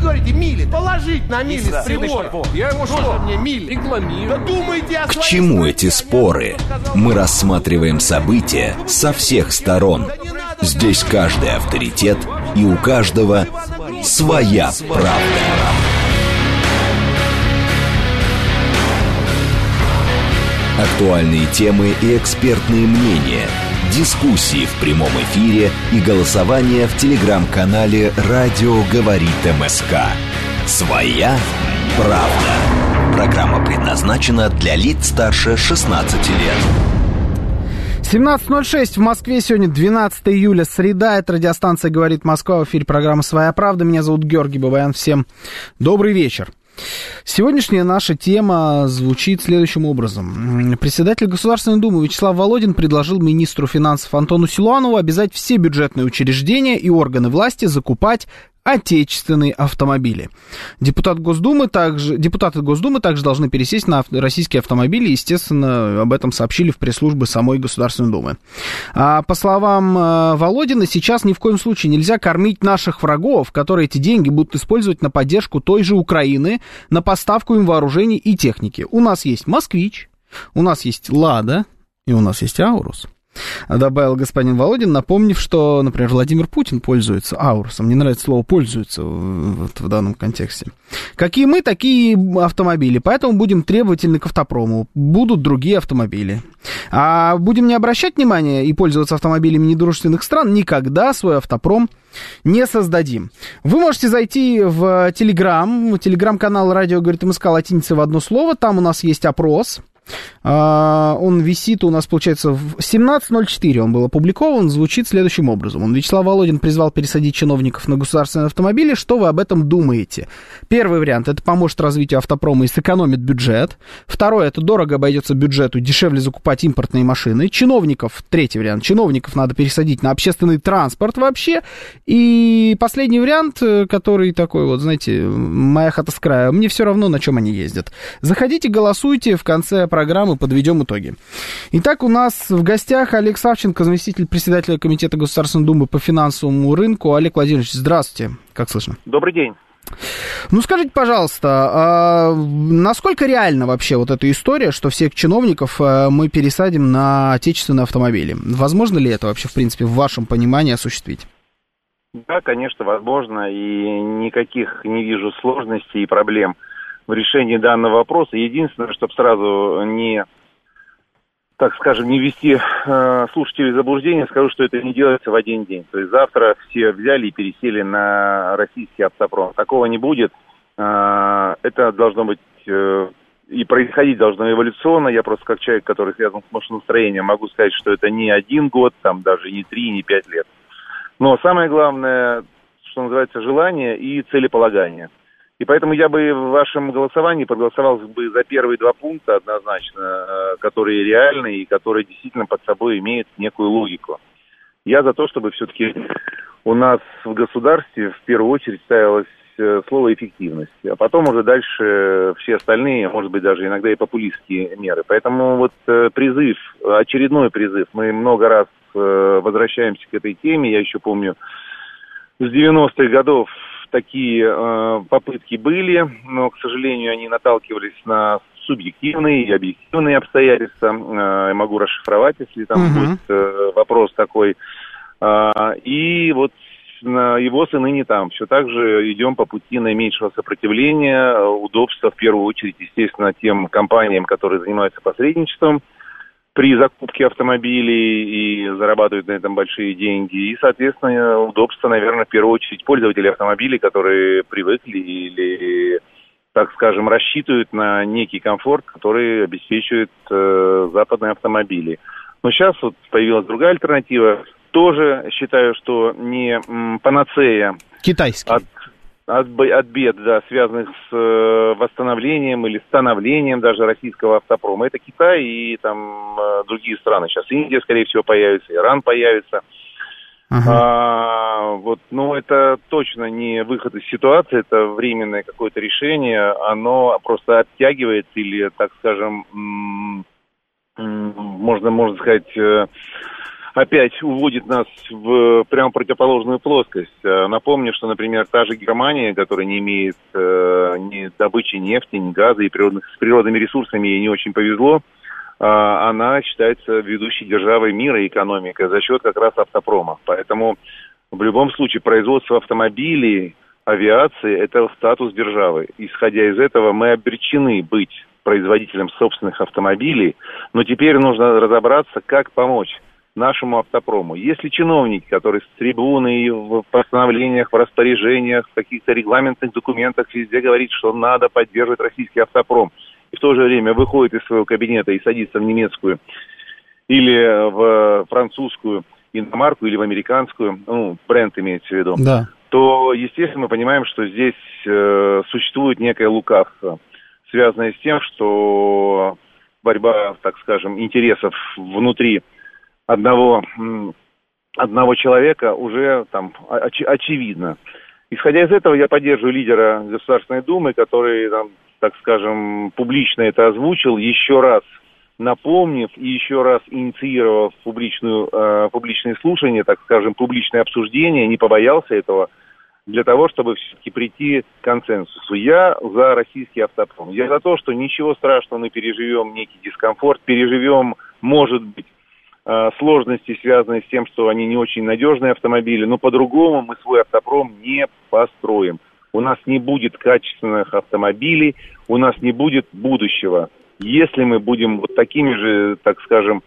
говорите, мили, положить на мили с. Я его Что мне мили? Рекламирую. Да думайте о К чему эти а споры? Мы рассматриваем события со всех сторон. Здесь каждый авторитет и у каждого своя правда. Актуальные темы и экспертные мнения, дискуссии в прямом эфире и голосование в телеграм-канале «Радио говорит МСК». Своя правда. Программа предназначена для лиц старше 16 лет. 17.06 в Москве. Сегодня 12 июля, среда. Это радиостанция «Говорит Москва». В эфире программа «Своя правда». Меня зовут Георгий Бабаян. Всем добрый вечер. Сегодняшняя наша тема звучит следующим образом. Председатель Государственной Думы Вячеслав Володин предложил министру финансов Антону Силуанову обязать все бюджетные учреждения и органы власти закупать отечественные автомобили. Депутат Госдумы также, депутаты Госдумы также должны пересесть на российские автомобили. Естественно, об этом сообщили в пресс-службе самой Государственной Думы. А, по словам э, Володина, сейчас ни в коем случае нельзя кормить наших врагов, которые эти деньги будут использовать на поддержку той же Украины, на поставку им вооружений и техники. У нас есть «Москвич», у нас есть «Лада», и у нас есть «Аурус». Добавил господин Володин, напомнив, что, например, Владимир Путин пользуется аурусом. Мне нравится слово «пользуется» вот в данном контексте. Какие мы, такие автомобили. Поэтому будем требовательны к автопрому. Будут другие автомобили. А будем не обращать внимания и пользоваться автомобилями недружественных стран, никогда свой автопром не создадим. Вы можете зайти в Телеграм, Телеграм-канал «Радио говорит МСК» латиница в одно слово. Там у нас есть опрос. А, Он висит у нас, получается, в 17.04 он был опубликован, звучит следующим образом. Он, Вячеслав Володин призвал пересадить чиновников на государственные автомобили. Что вы об этом думаете? Первый вариант, это поможет развитию автопрома и сэкономит бюджет. Второй, это дорого обойдется бюджету, дешевле закупать импортные машины. Чиновников, третий вариант, чиновников надо пересадить на общественный транспорт вообще. И последний вариант, э, который такой вот, знаете, моя хата с края, мне все равно, на чем они ездят. Заходите, голосуйте, в конце программы подведем итоги. Итак, у нас в гостях Олег Савченко, заместитель председателя Комитета Государственной Думы по финансовому рынку. Олег Владимирович, здравствуйте. Как слышно? Добрый день. Ну, скажите, пожалуйста, а насколько реально вообще вот эта история, что всех чиновников а, мы пересадим на отечественные автомобили? Возможно ли это вообще, в принципе, в вашем понимании осуществить? Да, конечно, возможно, и никаких не вижу сложностей и проблем в решении данного вопроса. Единственное, чтобы сразу не, так скажем, не ввести э, слушателей в заблуждение, скажу, что это не делается в один день. То есть завтра все взяли и пересели на российский автопром. Такого не будет. Э, это должно быть э, и происходить должно эволюционно. Я просто как человек, который связан с машиностроением, могу сказать, что это не один год, там даже не три, не пять лет. Но самое главное, что называется, желание и целеполагание. И поэтому я бы в вашем голосовании проголосовал бы за первые два пункта однозначно, э, которые реальны и которые действительно под собой имеют некую логику. Я за то, чтобы все-таки у нас в государстве в первую очередь ставилось э, слово эффективность, а потом уже дальше все остальные, может быть, даже иногда и популистские меры. Поэтому вот э, призыв, очередной призыв, мы много раз возвращаемся к этой теме, я еще помню, с 90-х годов такие э, попытки были, но, к сожалению, они наталкивались на субъективные и объективные обстоятельства. Э, я могу расшифровать, если там Мгм. будет э, вопрос такой. А, и вот на его сыны не там. Все так же идем по пути наименьшего сопротивления, э, удобства в первую очередь, естественно, тем компаниям, которые занимаются посредничеством при закупке автомобилей и зарабатывают на этом большие деньги. И, соответственно, удобство, наверное, в первую очередь пользователей автомобилей, которые привыкли или, так скажем, рассчитывают на некий комфорт, который обеспечивает э, западные автомобили. Но сейчас вот появилась другая альтернатива. Тоже считаю, что не м, панацея Китайский. от, от, от бед, да, связанных с э, восстановлением или становлением даже российского автопрома. Это Китай и там э, другие страны. Сейчас Индия, скорее всего, появится, Иран появится. Ага. А, вот, но это точно не выход из ситуации, это временное какое-то решение, оно просто оттягивает или, так скажем, можно, можно сказать, э, опять уводит нас в прямо противоположную плоскость. Э, напомню, что, например, та же Германия, которая не имеет э, ни добычи нефти, ни газа и природных, с природными ресурсами ей не очень повезло, э, она считается ведущей державой мира экономикой за счет как раз автопрома. Поэтому в любом случае производство автомобилей, авиации – это статус державы. Исходя из этого, мы обречены быть производителем собственных автомобилей, но теперь нужно разобраться, как помочь нашему автопрому. Если чиновники, которые с трибуны и в постановлениях, в распоряжениях, в каких-то регламентных документах везде говорит, что надо поддерживать российский автопром, и в то же время выходит из своего кабинета и садится в немецкую или в французскую иномарку или в американскую, ну, бренд имеется в виду, да. то, естественно, мы понимаем, что здесь э, существует некое лукавство, связанное с тем, что борьба, так скажем, интересов внутри одного, одного человека уже там оч, очевидно. Исходя из этого, я поддерживаю лидера Государственной Думы, который, там, так скажем, публично это озвучил, еще раз напомнив и еще раз инициировав публичную, э, публичные слушания, так скажем, публичное обсуждение, не побоялся этого, для того, чтобы все-таки прийти к консенсусу. Я за российский автопром. Я за то, что ничего страшного мы переживем, некий дискомфорт, переживем, может быть, сложности, связанные с тем, что они не очень надежные автомобили, но по-другому мы свой автопром не построим. У нас не будет качественных автомобилей, у нас не будет будущего. Если мы будем вот такими же, так скажем,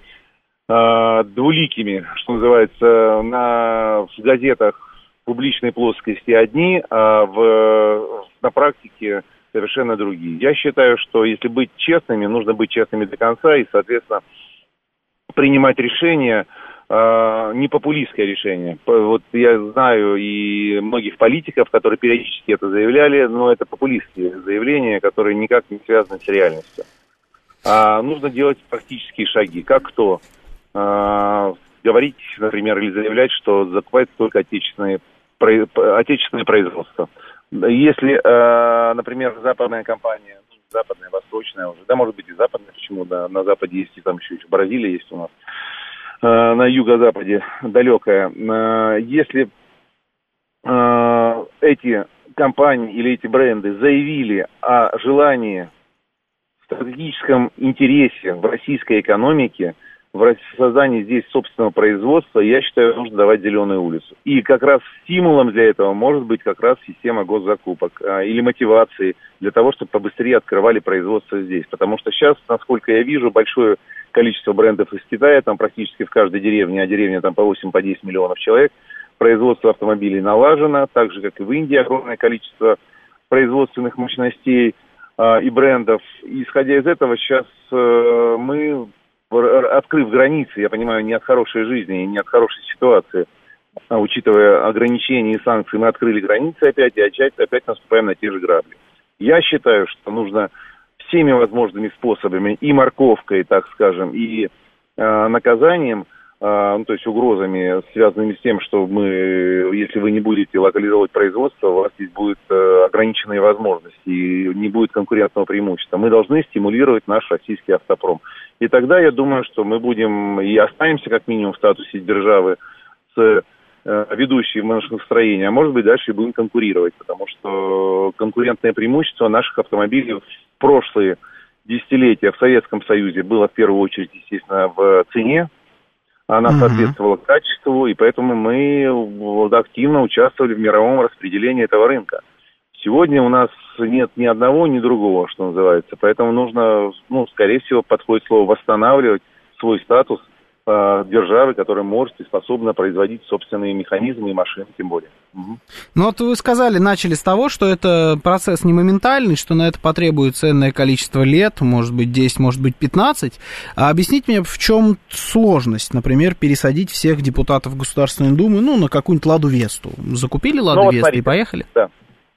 э, двуликими, что называется, на, в газетах публичной плоскости одни, а в, на практике совершенно другие. Я считаю, что если быть честными, нужно быть честными до конца, и, соответственно, принимать решения, э, не популистское решение. Вот я знаю и многих политиков, которые периодически это заявляли, но это популистские заявления, которые никак не связаны с реальностью. А нужно делать практические шаги. Как кто? А, говорить, например, или заявлять, что закупается только отечественные, отечественное производство. Если, а, например, западная компания западная, восточная уже, да, может быть и западная, почему, да, на западе есть и там еще, еще Бразилия есть у нас, э, на юго-западе далекая. Э, если э, эти компании или эти бренды заявили о желании стратегическом интересе в российской экономике – в создании здесь собственного производства, я считаю, нужно давать зеленую улицу. И как раз стимулом для этого может быть как раз система госзакупок а, или мотивации для того, чтобы побыстрее открывали производство здесь. Потому что сейчас, насколько я вижу, большое количество брендов из Китая, там практически в каждой деревне, а деревня там по 8-10 по миллионов человек, производство автомобилей налажено, так же, как и в Индии огромное количество производственных мощностей э, и брендов. Исходя из этого, сейчас э, мы открыв границы, я понимаю, не от хорошей жизни, не от хорошей ситуации, а учитывая ограничения и санкции, мы открыли границы опять и опять, опять наступаем на те же грабли. Я считаю, что нужно всеми возможными способами, и морковкой, так скажем, и э, наказанием, ну, то есть угрозами, связанными с тем, что мы, если вы не будете локализовывать производство, у вас здесь будут э, ограниченные возможности и не будет конкурентного преимущества. Мы должны стимулировать наш российский автопром. И тогда я думаю, что мы будем и останемся как минимум в статусе державы с э, ведущей в машиностроении, а может быть дальше и будем конкурировать, потому что конкурентное преимущество наших автомобилей в прошлые десятилетия в Советском Союзе было в первую очередь, естественно, в цене, она uh-huh. соответствовала качеству, и поэтому мы активно участвовали в мировом распределении этого рынка. Сегодня у нас нет ни одного, ни другого, что называется. Поэтому нужно, ну, скорее всего, подходит слово восстанавливать свой статус державы, которая может и способна производить собственные механизмы и машины, тем более. Угу. Ну вот вы сказали, начали с того, что это процесс не моментальный, что на это потребуется ценное количество лет, может быть 10, может быть 15. А объясните мне, в чем сложность, например, пересадить всех депутатов Государственной Думы, ну, на какую-нибудь Ладу Весту? Закупили Ладу ну, вот, Весту и поехали? Да,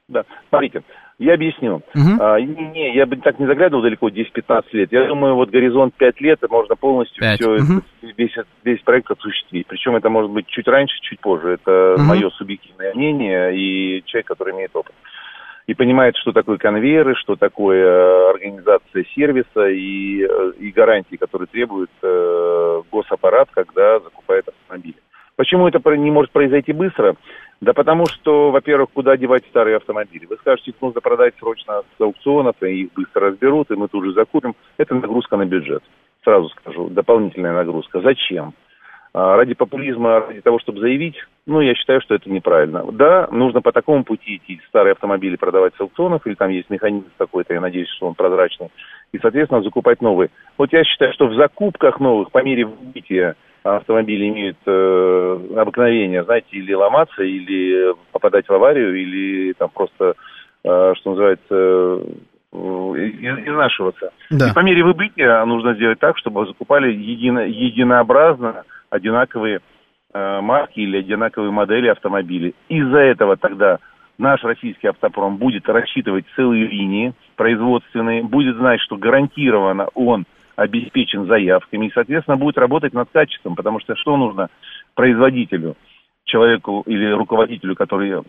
да, смотрите, я объясню. Угу. А, не, я бы так не заглядывал далеко, 10-15 лет. Я думаю, вот горизонт 5 лет, и можно полностью 5. все, угу. весь, весь проект осуществить. Причем это может быть чуть раньше, чуть позже. Это угу. мое субъективное мнение и человек, который имеет опыт. и понимает, что такое конвейеры, что такое э, организация сервиса и, э, и гарантии, которые требует э, госаппарат, когда закупает автомобили. Почему это не может произойти быстро? Да потому что, во-первых, куда девать старые автомобили? Вы скажете, их нужно продать срочно с аукционов, и их быстро разберут, и мы тут же закупим. Это нагрузка на бюджет. Сразу скажу, дополнительная нагрузка. Зачем? А, ради популизма, ради того, чтобы заявить, ну, я считаю, что это неправильно. Да, нужно по такому пути идти, старые автомобили продавать с аукционов, или там есть механизм какой-то, я надеюсь, что он прозрачный, и, соответственно, закупать новые. Вот я считаю, что в закупках новых, по мере выбития автомобили имеют э, обыкновение, знаете, или ломаться, или попадать в аварию, или там просто, э, что называется, э, изнашиваться. Да. И по мере выбытия нужно сделать так, чтобы закупали едино, единообразно одинаковые э, марки или одинаковые модели автомобилей. Из-за этого тогда наш российский автопром будет рассчитывать целые линии производственные, будет знать, что гарантированно он обеспечен заявками и, соответственно, будет работать над качеством, потому что что нужно производителю, человеку или руководителю, который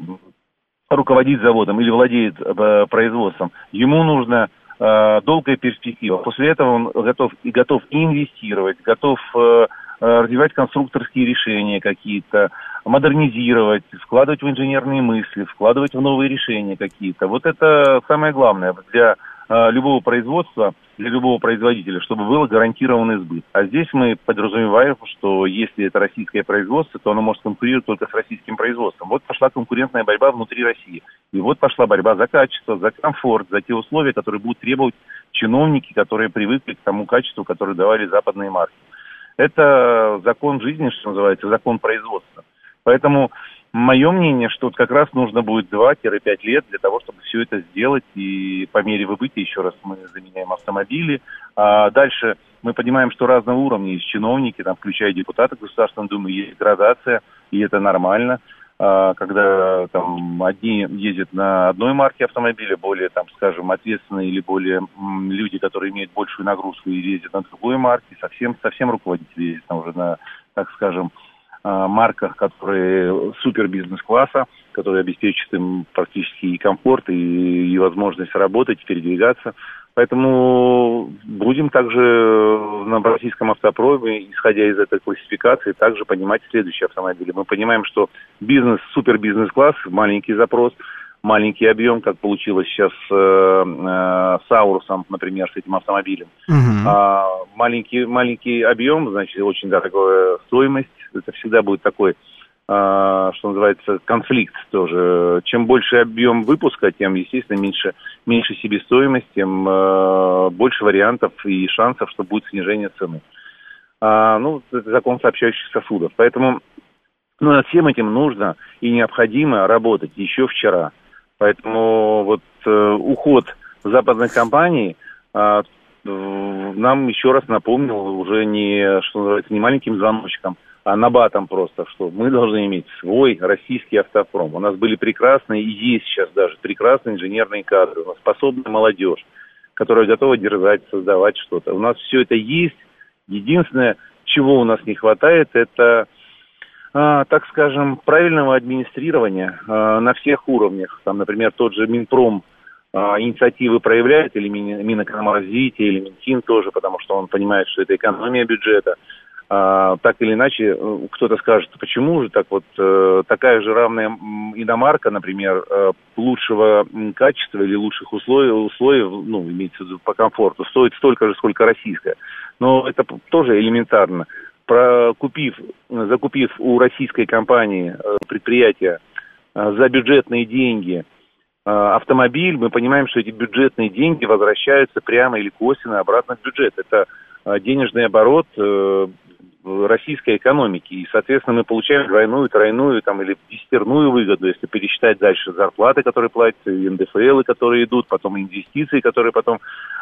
руководит заводом или владеет э, производством, ему нужно э, долгая перспектива. После этого он готов и готов инвестировать, готов э, э, развивать конструкторские решения какие-то, модернизировать, вкладывать в инженерные мысли, вкладывать в новые решения какие-то. Вот это самое главное для любого производства, для любого производителя, чтобы был гарантированный сбыт. А здесь мы подразумеваем, что если это российское производство, то оно может конкурировать только с российским производством. Вот пошла конкурентная борьба внутри России. И вот пошла борьба за качество, за комфорт, за те условия, которые будут требовать чиновники, которые привыкли к тому качеству, которое давали западные марки. Это закон жизни, что называется, закон производства. Поэтому Мое мнение, что вот как раз нужно будет 2-5 лет для того, чтобы все это сделать. И по мере выбытия еще раз мы заменяем автомобили. А дальше мы понимаем, что разного уровня есть чиновники, там, включая депутаты Государственной Думы, есть градация, и это нормально. А, когда там одни ездят на одной марке автомобиля, более, там, скажем, ответственные или более м, люди, которые имеют большую нагрузку и ездят на другой марке, совсем, совсем руководители ездят там уже на, так скажем, марках, которые супер бизнес-класса, которые обеспечат им практически и комфорт, и, и возможность работать, передвигаться. Поэтому будем также на российском автопроме, исходя из этой классификации, также понимать следующие автомобили. Мы понимаем, что бизнес, супер бизнес-класс, маленький запрос, маленький объем, как получилось сейчас э, э, с Аурусом, например, с этим автомобилем. Uh-huh. А, маленький, маленький объем, значит, очень дорогая стоимость, это всегда будет такой, а, что называется, конфликт тоже. Чем больше объем выпуска, тем, естественно, меньше, меньше себестоимость, тем а, больше вариантов и шансов, что будет снижение цены. А, ну, это закон сообщающих сосудов. Поэтому ну, над всем этим нужно и необходимо работать еще вчера. Поэтому вот э, уход западных компаний нам еще раз напомнил уже не, что называется, не маленьким звоночком, набатом просто, что мы должны иметь свой российский автопром. У нас были прекрасные, и есть сейчас даже прекрасные инженерные кадры, у нас способная молодежь, которая готова дерзать, создавать что-то. У нас все это есть. Единственное, чего у нас не хватает, это, а, так скажем, правильного администрирования а, на всех уровнях. Там, например, тот же Минпром а, инициативы проявляет, или Минэкономразвития, или Минфин тоже, потому что он понимает, что это экономия бюджета – а, так или иначе э, кто-то скажет, почему же так вот э, такая же равная иномарка, например, э, лучшего качества или лучших условий, условий, ну, имеется в виду по комфорту, стоит столько же, сколько российская. Но это тоже элементарно. Прокупив, закупив у российской компании предприятия за бюджетные деньги автомобиль, мы понимаем, что эти бюджетные деньги возвращаются прямо или косвенно обратно в бюджет. Это денежный оборот российской экономики. И, соответственно, мы получаем двойную, тройную там, или десятерную выгоду, если пересчитать дальше зарплаты, которые платятся, НДФЛ, которые идут, потом инвестиции, которые потом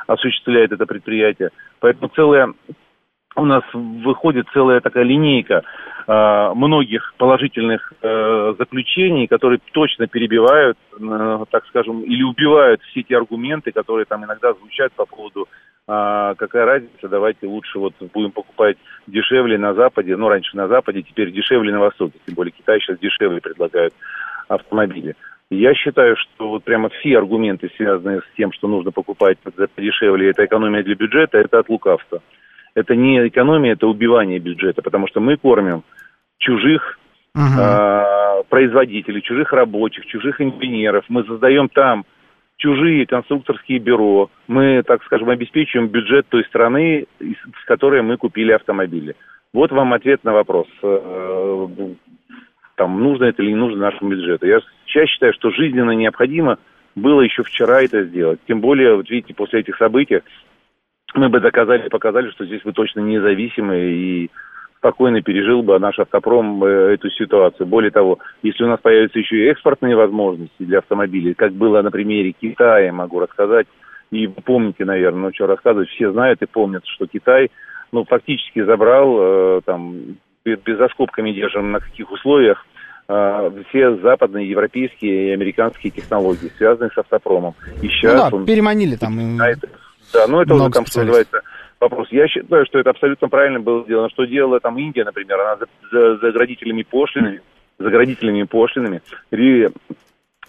осуществляет это предприятие. Поэтому целая у нас выходит целая такая линейка э, многих положительных э, заключений, которые точно перебивают, э, так скажем, или убивают все те аргументы, которые там иногда звучат по поводу какая разница, давайте лучше вот будем покупать дешевле на Западе, ну, раньше на Западе, теперь дешевле на Востоке, тем более Китай сейчас дешевле предлагают автомобили. Я считаю, что вот прямо все аргументы, связанные с тем, что нужно покупать дешевле, это экономия для бюджета, это от лукавства. Это не экономия, это убивание бюджета, потому что мы кормим чужих uh-huh. э, производителей, чужих рабочих, чужих инженеров. Мы создаем там чужие конструкторские бюро. Мы, так скажем, обеспечиваем бюджет той страны, с которой мы купили автомобили. Вот вам ответ на вопрос. Э, там, нужно это или не нужно нашему бюджету. Я, я считаю, что жизненно необходимо было еще вчера это сделать. Тем более, вот видите, после этих событий мы бы доказали, показали, что здесь вы точно независимы и спокойно пережил бы наш автопром э, эту ситуацию. Более того, если у нас появятся еще и экспортные возможности для автомобилей, как было на примере Китая, могу рассказать, и вы помните, наверное, ну что рассказывать, все знают и помнят, что Китай, ну, фактически забрал, э, там, без, оскобками держим, на каких условиях, э, все западные, европейские и американские технологии, связанные с автопромом. И сейчас ну да, он... переманили там. Да, ну это уже там, что называется, вопрос. Я считаю, что это абсолютно правильно было сделано. Что делала там Индия, например, она за, за, заградительными пошлинами, заградительными пошлинами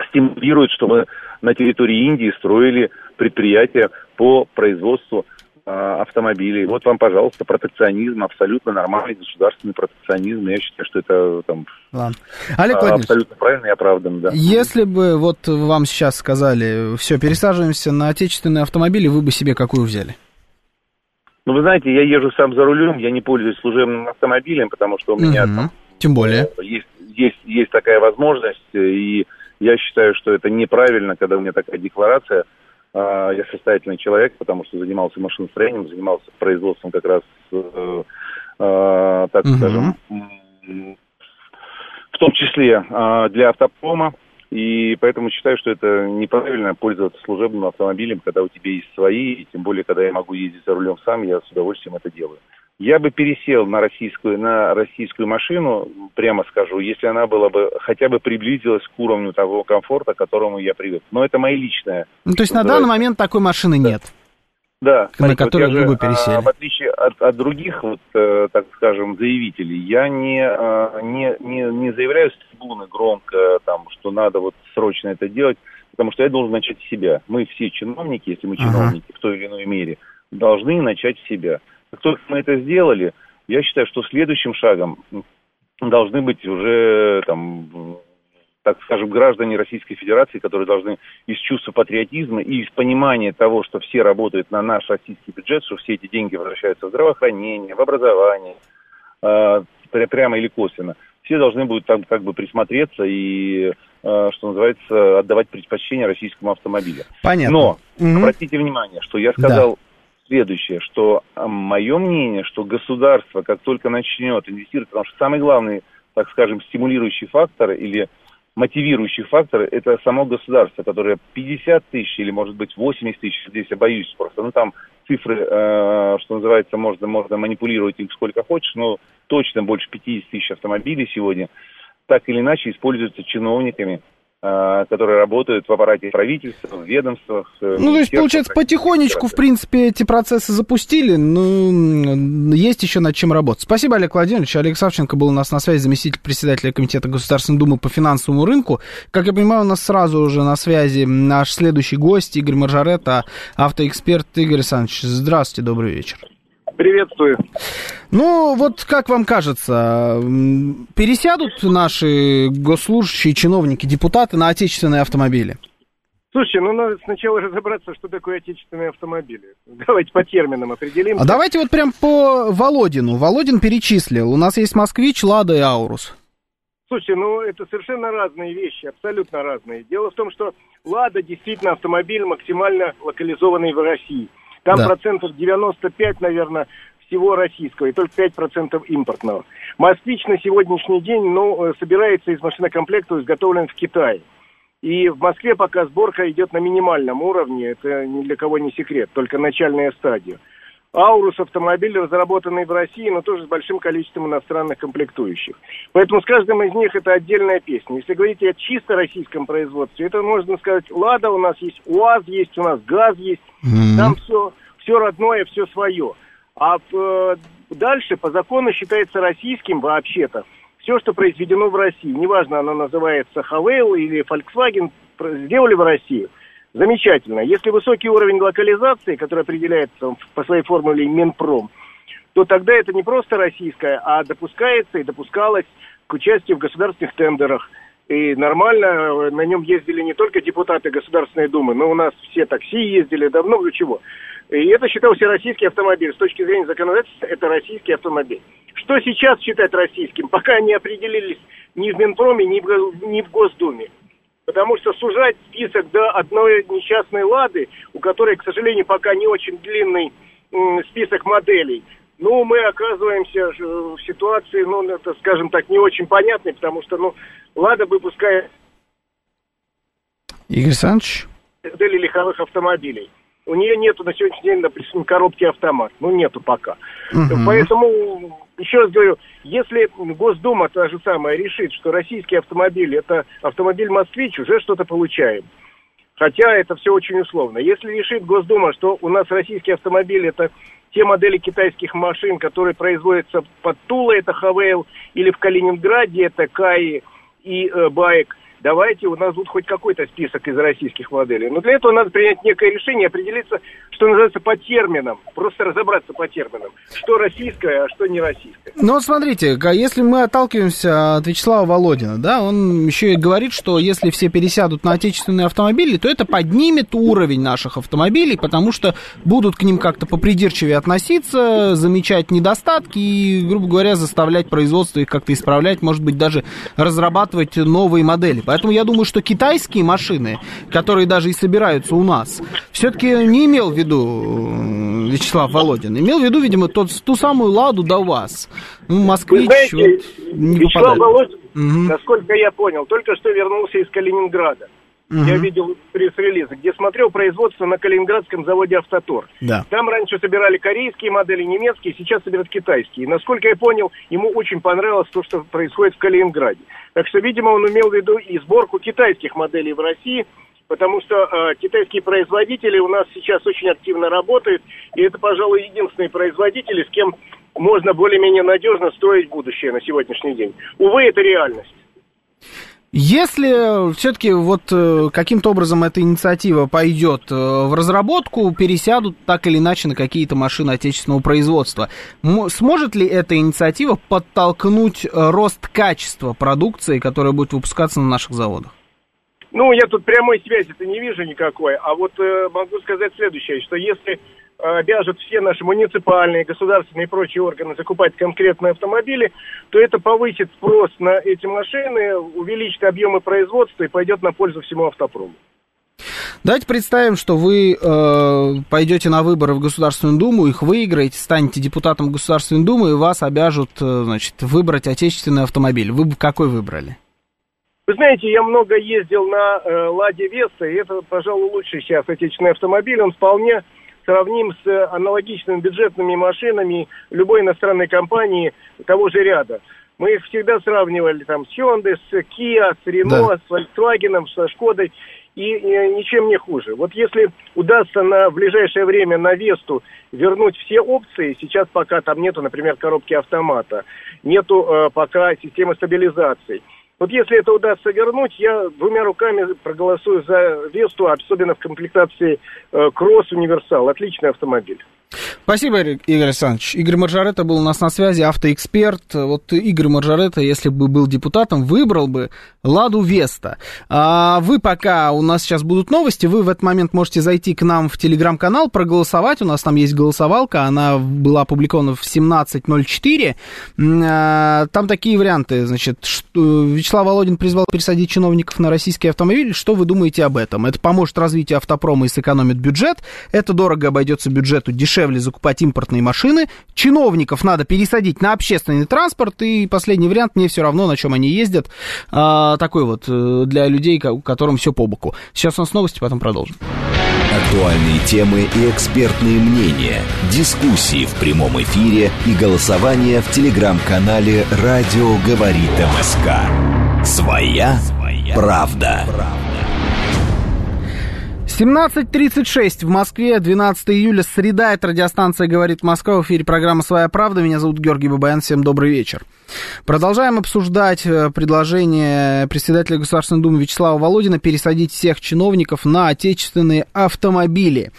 стимулирует, чтобы на территории Индии строили предприятия по производству автомобилей. Вот вам, пожалуйста, протекционизм, абсолютно нормальный государственный протекционизм. Я считаю, что это там Ладно. Олег а, абсолютно правильно и оправданно, да. Если бы вот вам сейчас сказали, все, пересаживаемся на отечественные автомобили, вы бы себе какую взяли? Ну, вы знаете, я езжу сам за рулем, я не пользуюсь служебным автомобилем, потому что у меня угу. там... Тем более. Э, есть, есть, есть такая возможность, и я считаю, что это неправильно, когда у меня такая декларация. А, я состоятельный человек, потому что занимался машиностроением, занимался производством как раз, э, э, так угу. скажем, в том числе а, для автопрома. И поэтому считаю, что это неправильно пользоваться служебным автомобилем, когда у тебя есть свои, и тем более, когда я могу ездить за рулем сам, я с удовольствием это делаю. Я бы пересел на российскую, на российскую машину, прямо скажу, если она была бы хотя бы приблизилась к уровню того комфорта, к которому я привык. Но это моя личная. Ну, то есть на данный момент такой машины да. нет? Да. На которую вот вы бы пересели. А, в отличие от, от других, вот, э, так скажем, заявителей, я не, э, не, не, не заявляю с трибуны громко, там, что надо вот срочно это делать, потому что я должен начать с себя. Мы все чиновники, если мы чиновники ага. в той или иной мере, должны начать с себя. Как только мы это сделали, я считаю, что следующим шагом должны быть уже там так скажем, граждане Российской Федерации, которые должны из чувства патриотизма и из понимания того, что все работают на наш российский бюджет, что все эти деньги возвращаются в здравоохранение, в образование, э, прямо или косвенно, все должны будут там как бы присмотреться и, э, что называется, отдавать предпочтение российскому автомобилю. Понятно. Но угу. обратите внимание, что я сказал. Следующее, что мое мнение, что государство, как только начнет инвестировать, потому что самый главный, так скажем, стимулирующий фактор или мотивирующий фактор – это само государство, которое 50 тысяч или, может быть, 80 тысяч, здесь я боюсь просто, ну, там цифры, э, что называется, можно, можно манипулировать их сколько хочешь, но точно больше 50 тысяч автомобилей сегодня так или иначе используются чиновниками которые работают в аппарате правительства, в ведомствах. Э, ну, то есть, получается, потихонечку, в принципе, эти процессы запустили, но есть еще над чем работать. Спасибо, Олег Владимирович. Олег Савченко был у нас на связи, заместитель председателя Комитета Государственной Думы по финансовому рынку. Как я понимаю, у нас сразу уже на связи наш следующий гость Игорь Маржарет, автоэксперт Игорь Александрович. Здравствуйте, добрый вечер. Приветствую. Ну, вот как вам кажется, пересядут наши госслужащие, чиновники, депутаты на отечественные автомобили? Слушайте, ну надо сначала разобраться, что такое отечественные автомобили. Давайте по терминам определим. А давайте вот прям по Володину. Володин перечислил. У нас есть Москвич, Лада и Аурус. Слушайте, ну это совершенно разные вещи, абсолютно разные. Дело в том, что Лада действительно автомобиль максимально локализованный в России. Там да. процентов 95, наверное, всего российского, и только 5% импортного. Москвич на сегодняшний день ну, э, собирается из машинокомплекта, изготовлен в Китае. И в Москве пока сборка идет на минимальном уровне, это ни для кого не секрет, только начальная стадия. Аурус автомобиль, разработанный в России, но тоже с большим количеством иностранных комплектующих. Поэтому с каждым из них это отдельная песня. Если говорить о чисто российском производстве, это можно сказать, Лада у нас есть, УАЗ есть, у нас ГАЗ есть, mm-hmm. там все, все родное, все свое. А э, дальше по закону считается российским вообще-то все, что произведено в России, неважно, оно называется Хавейл или Volkswagen, сделали в России. Замечательно. Если высокий уровень локализации, который определяется по своей формуле Минпром, то тогда это не просто российское, а допускается и допускалось к участию в государственных тендерах. И нормально э, на нем ездили не только депутаты Государственной Думы, но у нас все такси ездили, да много чего. И это считался российский автомобиль. С точки зрения законодательства, это российский автомобиль. Что сейчас считать российским, пока не определились ни в Минпроме, ни в, ни в Госдуме. Потому что сужать список до одной несчастной «Лады», у которой, к сожалению, пока не очень длинный список моделей, ну, мы оказываемся в ситуации, ну, это, скажем так, не очень понятной, потому что, ну, «Лада» выпускает... Игорь Александрович? Модели легковых автомобилей. У нее нету на сегодняшний день, допустим, коробки автомат. Ну, нету пока. Угу. Поэтому, еще раз говорю, если Госдума та же самая решит, что российский автомобиль это автомобиль «Москвич», уже что-то получаем. Хотя это все очень условно. Если решит Госдума, что у нас российский автомобиль это те модели китайских машин, которые производятся под Тулой, это Хавейл, или в Калининграде, это Каи и э, Байк, давайте у нас будет хоть какой-то список из российских моделей. Но для этого надо принять некое решение, определиться, что называется, по терминам. Просто разобраться по терминам. Что российское, а что не российское. Ну вот смотрите, если мы отталкиваемся от Вячеслава Володина, да, он еще и говорит, что если все пересядут на отечественные автомобили, то это поднимет уровень наших автомобилей, потому что будут к ним как-то попридирчивее относиться, замечать недостатки и, грубо говоря, заставлять производство их как-то исправлять, может быть, даже разрабатывать новые модели. Поэтому я думаю, что китайские машины, которые даже и собираются у нас, все-таки не имел в виду э, Вячеслав Володин. Имел в виду, видимо, тот, ту самую «Ладу» до вас. Ну, москвич знаете, вот, не Вячеслав Володин, угу. насколько я понял, только что вернулся из Калининграда. Угу. Я видел пресс-релизы, где смотрел производство на Калининградском заводе «Автотор». Да. Там раньше собирали корейские модели, немецкие, сейчас собирают китайские. И, насколько я понял, ему очень понравилось то, что происходит в Калининграде. Так что, видимо, он имел в виду и сборку китайских моделей в России, потому что э, китайские производители у нас сейчас очень активно работают, и это, пожалуй, единственные производители, с кем можно более-менее надежно строить будущее на сегодняшний день. Увы, это реальность. Если все-таки вот э, каким-то образом эта инициатива пойдет э, в разработку, пересядут так или иначе на какие-то машины отечественного производства, сможет ли эта инициатива подтолкнуть э, рост качества продукции, которая будет выпускаться на наших заводах? Ну, я тут прямой связи-то не вижу никакой, а вот э, могу сказать следующее, что если обяжут все наши муниципальные, государственные и прочие органы закупать конкретные автомобили, то это повысит спрос на эти машины, увеличит объемы производства и пойдет на пользу всему автопрому. Давайте представим, что вы э, пойдете на выборы в Государственную Думу, их выиграете, станете депутатом Государственной Думы, и вас обяжут, э, значит, выбрать отечественный автомобиль. Вы бы какой выбрали? Вы знаете, я много ездил на э, Ладе Веста, и это, пожалуй, лучший сейчас отечественный автомобиль. Он вполне сравним с аналогичными бюджетными машинами любой иностранной компании того же ряда. Мы их всегда сравнивали там с Hyundai, с Kia, с Renault, да. с Volkswagen, со Шкодой и, и ничем не хуже. Вот если удастся на ближайшее время на Весту вернуть все опции, сейчас пока там нету, например, коробки автомата, нету э, пока системы стабилизации – вот если это удастся вернуть, я двумя руками проголосую за Весту, особенно в комплектации э, Кросс Универсал. Отличный автомобиль. Спасибо, Игорь Александрович. Игорь Маржарета был у нас на связи, автоэксперт. Вот Игорь Маржарета, если бы был депутатом, выбрал бы Ладу Веста. А вы пока, у нас сейчас будут новости, вы в этот момент можете зайти к нам в телеграм-канал, проголосовать. У нас там есть голосовалка, она была опубликована в 17.04. А, там такие варианты, значит, что Вячеслав Володин призвал пересадить чиновников на российский автомобиль. Что вы думаете об этом? Это поможет развитию автопрома и сэкономит бюджет. Это дорого обойдется бюджету дешевле дешевле закупать импортные машины, чиновников надо пересадить на общественный транспорт, и последний вариант, мне все равно, на чем они ездят, а, такой вот э, для людей, которым все по боку. Сейчас у нас новости, потом продолжим. Актуальные темы и экспертные мнения, дискуссии в прямом эфире и голосование в телеграм-канале «Радио говорит МСК». Своя, Своя правда. правда. 17.36 в Москве, 12 июля, среда, это радиостанция «Говорит Москва», в эфире программа «Своя правда», меня зовут Георгий Бабаян, всем добрый вечер. Продолжаем обсуждать э, предложение председателя Государственной Думы Вячеслава Володина пересадить всех чиновников на отечественные автомобили.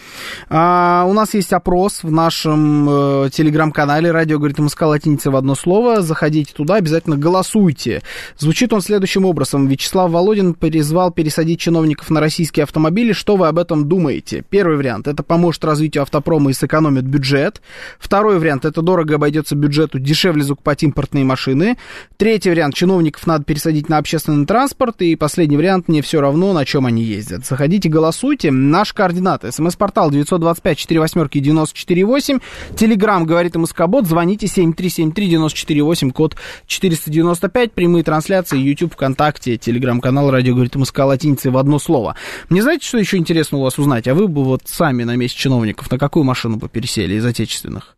А, у нас есть опрос в нашем э, телеграм-канале «Радио говорит МСК латиница в одно слово». Заходите туда, обязательно голосуйте. Звучит он следующим образом. Вячеслав Володин призвал пересадить чиновников на российские автомобили. Что вы об этом думаете? Первый вариант – это поможет развитию автопрома и сэкономит бюджет. Второй вариант – это дорого обойдется бюджету, дешевле закупать импортные машины. Третий вариант – чиновников надо пересадить на общественный транспорт. И последний вариант – мне все равно, на чем они ездят. Заходите, голосуйте. Наш координат – смс-портал 925 4 восьмерки 948. Телеграмм говорит МСК-бот. Звоните 7373-94-8, код 495. Прямые трансляции, YouTube, ВКонтакте, Телеграм-канал «Радио говорит МСК» латиницей в одно слово. Мне знаете, что еще интересно у вас узнать? А вы бы вот сами на месте чиновников на какую машину бы пересели из отечественных?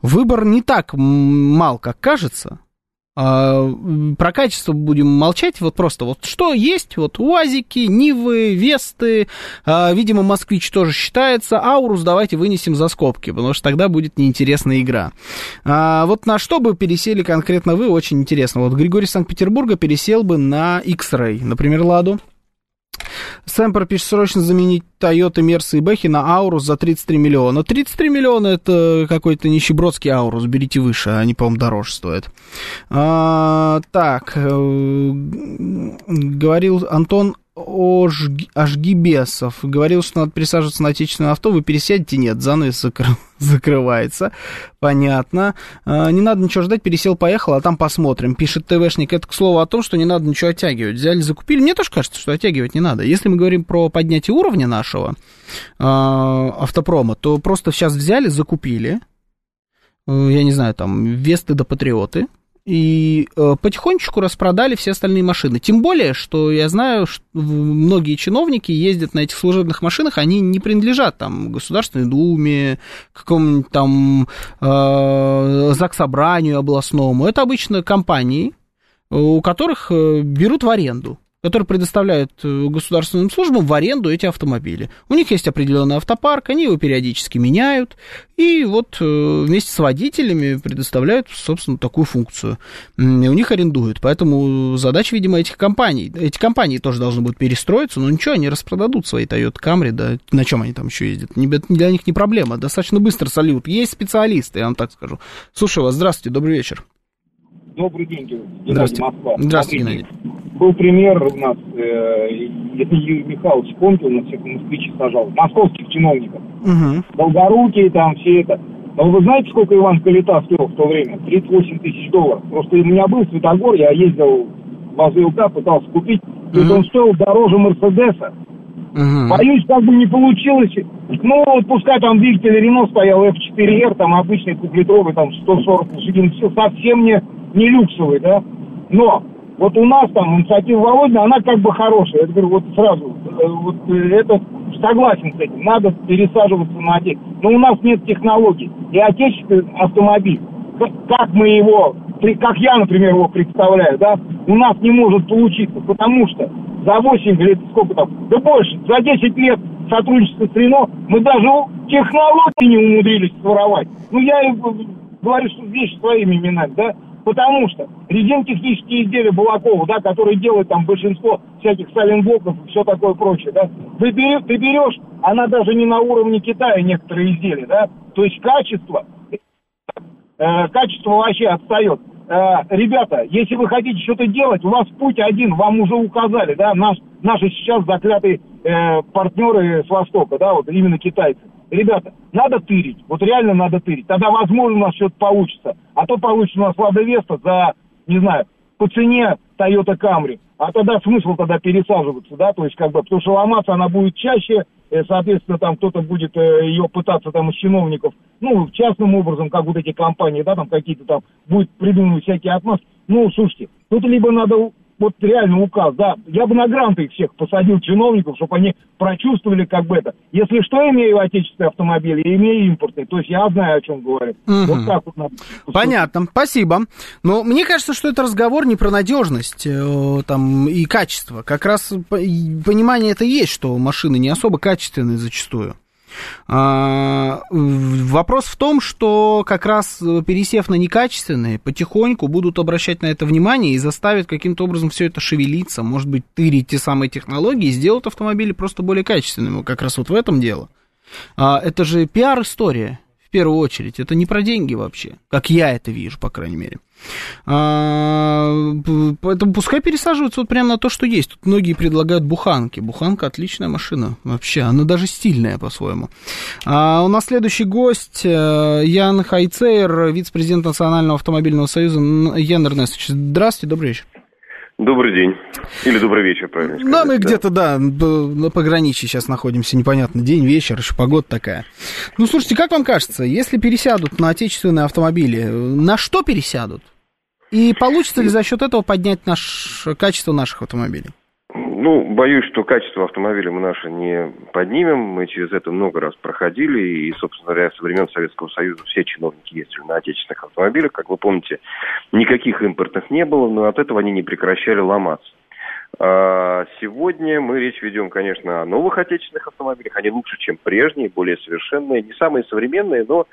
Выбор не так мал, как кажется. А, про качество будем молчать, вот просто вот что есть, вот УАЗики, Нивы, Весты, а, видимо, Москвич тоже считается, Аурус давайте вынесем за скобки, потому что тогда будет неинтересная игра. А, вот на что бы пересели конкретно вы, очень интересно. Вот Григорий Санкт-Петербурга пересел бы на X-Ray, например, Ладу. Сэмпер пишет срочно заменить Toyota Мерс и Бэхи на Аурус за 33 миллиона. 33 миллиона это какой-то нищебродский Аурус, берите выше, они, по-моему, дороже стоят. А, так, э, говорил Антон Ашгибесов говорил, что надо пересаживаться на отечественное авто, вы пересядете? Нет, занавес закры... закрывается. Понятно. А, не надо ничего ждать, пересел, поехал, а там посмотрим. Пишет ТВшник. Это к слову о том, что не надо ничего оттягивать. Взяли, закупили. Мне тоже кажется, что оттягивать не надо. Если мы говорим про поднятие уровня нашего э, автопрома, то просто сейчас взяли, закупили. Э, я не знаю, там, Весты до Патриоты и э, потихонечку распродали все остальные машины. Тем более, что я знаю, что многие чиновники ездят на этих служебных машинах, они не принадлежат там Государственной Думе, какому-нибудь там э, заксобранию областному. Это обычно компании, у которых э, берут в аренду которые предоставляют э, государственным службам в аренду эти автомобили. У них есть определенный автопарк, они его периодически меняют, и вот э, вместе с водителями предоставляют, собственно, такую функцию. И у них арендуют. Поэтому задача, видимо, этих компаний. Эти компании тоже должны будут перестроиться, но ничего, они распродадут свои Toyota Camry, да, на чем они там еще ездят. Для них не проблема, достаточно быстро сольют. Есть специалисты, я вам так скажу. Слушаю вас, здравствуйте, добрый вечер. Добрый день, Геннадий. Здравствуйте. Москва. Здравствуйте, Геннадий. Был пример у нас, э, Юрий Михайлович Контул на всех москвичей сажал, московских чиновников. Угу. Долгорукие там, все это. Но вы знаете, сколько Иван Калита стоил в то время? 38 тысяч долларов. Просто у меня был Светогор, я ездил в АЗЛК, пытался купить. То есть он стоил дороже Мерседеса. Угу. Боюсь, как бы не получилось. Ну, вот пускай там двигатель Рено стоял F4R, там обычный двухлитровый, там 140 лошадиных сил, совсем не не люксовый, да, но вот у нас там инициатива Володина, она как бы хорошая. Я говорю, вот сразу, э, вот э, это согласен с этим, надо пересаживаться на отечественный. Но у нас нет технологий. И отечественный автомобиль, как мы его, как я, например, его представляю, да, у нас не может получиться, потому что за 8 лет, сколько там, да больше, за 10 лет сотрудничества с Рено мы даже технологии не умудрились своровать. Ну, я говорю что вещи своими именами, да, Потому что резинотехнические изделия Балакова, да, которые делают там большинство всяких саленблоков и все такое прочее, да, ты, берешь, ты берешь, она даже не на уровне Китая некоторые изделия, да, то есть качество, э, качество вообще отстает. Э, ребята, если вы хотите что-то делать, у вас путь один, вам уже указали, да, наш, наши сейчас заклятые э, партнеры с Востока, да, вот именно китайцы ребята, надо тырить, вот реально надо тырить, тогда, возможно, у нас что-то получится. А то получится у нас Лада Веста за, не знаю, по цене Toyota Camry. А тогда смысл тогда пересаживаться, да, то есть как бы, потому что ломаться она будет чаще, э, соответственно, там кто-то будет э, ее пытаться там из чиновников, ну, частным образом, как вот эти компании, да, там какие-то там, будет придумывать всякие отмазки. Ну, слушайте, тут либо надо вот реально указ, да, я бы на гранты их всех посадил чиновников, чтобы они прочувствовали как бы это. Если что, имею отечественные автомобили, я имею импортные, то есть я знаю, о чем говорю. Угу. Вот так вот надо. Понятно, спасибо. Но мне кажется, что это разговор не про надежность э, там, и качество. Как раз понимание это есть, что машины не особо качественные зачастую. А, вопрос в том, что как раз пересев на некачественные, потихоньку будут обращать на это внимание и заставят каким-то образом все это шевелиться, может быть, тырить те самые технологии и сделать автомобили просто более качественными. Как раз вот в этом дело. А, это же пиар-история первую очередь. Это не про деньги вообще, как я это вижу, по крайней мере. А, поэтому пускай пересаживаются вот прямо на то, что есть. Тут многие предлагают буханки. Буханка отличная машина вообще, она даже стильная по-своему. А, у нас следующий гость э, Ян Хайцейр, вице-президент Национального автомобильного союза. Ян Эрнестович, здравствуйте, добрый вечер. Добрый день. Или добрый вечер, правильно сказать. Да, мы да. где-то, да, на пограничье сейчас находимся, непонятно, день, вечер, еще погода такая. Ну, слушайте, как вам кажется, если пересядут на отечественные автомобили, на что пересядут? И получится ли за счет этого поднять наш, качество наших автомобилей? Ну, боюсь, что качество автомобиля мы наше не поднимем. Мы через это много раз проходили. И, собственно говоря, со времен Советского Союза все чиновники ездили на отечественных автомобилях. Как вы помните, никаких импортных не было, но от этого они не прекращали ломаться. А сегодня мы речь ведем, конечно, о новых отечественных автомобилях. Они лучше, чем прежние, более совершенные. Не самые современные, но,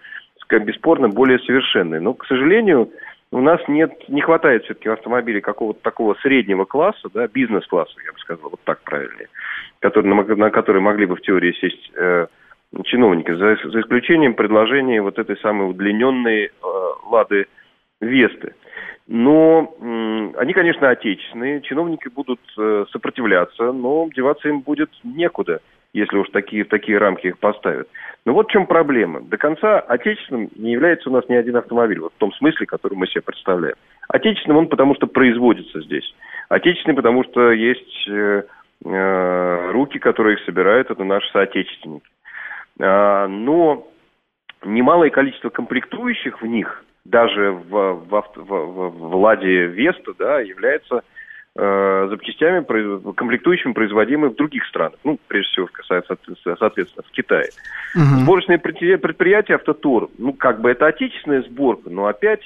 бесспорно, более совершенные. Но, к сожалению, у нас нет, не хватает все-таки автомобилей какого-то такого среднего класса, да, бизнес-класса, я бы сказал, вот так правильнее, который, на, на которые могли бы в теории сесть э, чиновники, за, за исключением предложения вот этой самой удлиненной э, «Лады Весты». Но э, они, конечно, отечественные, чиновники будут э, сопротивляться, но деваться им будет некуда если уж такие, такие рамки их поставят. Но вот в чем проблема. До конца отечественным не является у нас ни один автомобиль, вот в том смысле, который мы себе представляем. Отечественным он потому, что производится здесь. Отечественный, потому что есть э, э, руки, которые их собирают, это наши соотечественники. А, но немалое количество комплектующих в них, даже в, в, в, в, в Ладе Веста, да, является запчастями, комплектующими, производимыми в других странах. Ну, прежде всего, касается, соответственно, в Китае. Угу. Сборочные предприятия «Автотур», ну, как бы это отечественная сборка, но опять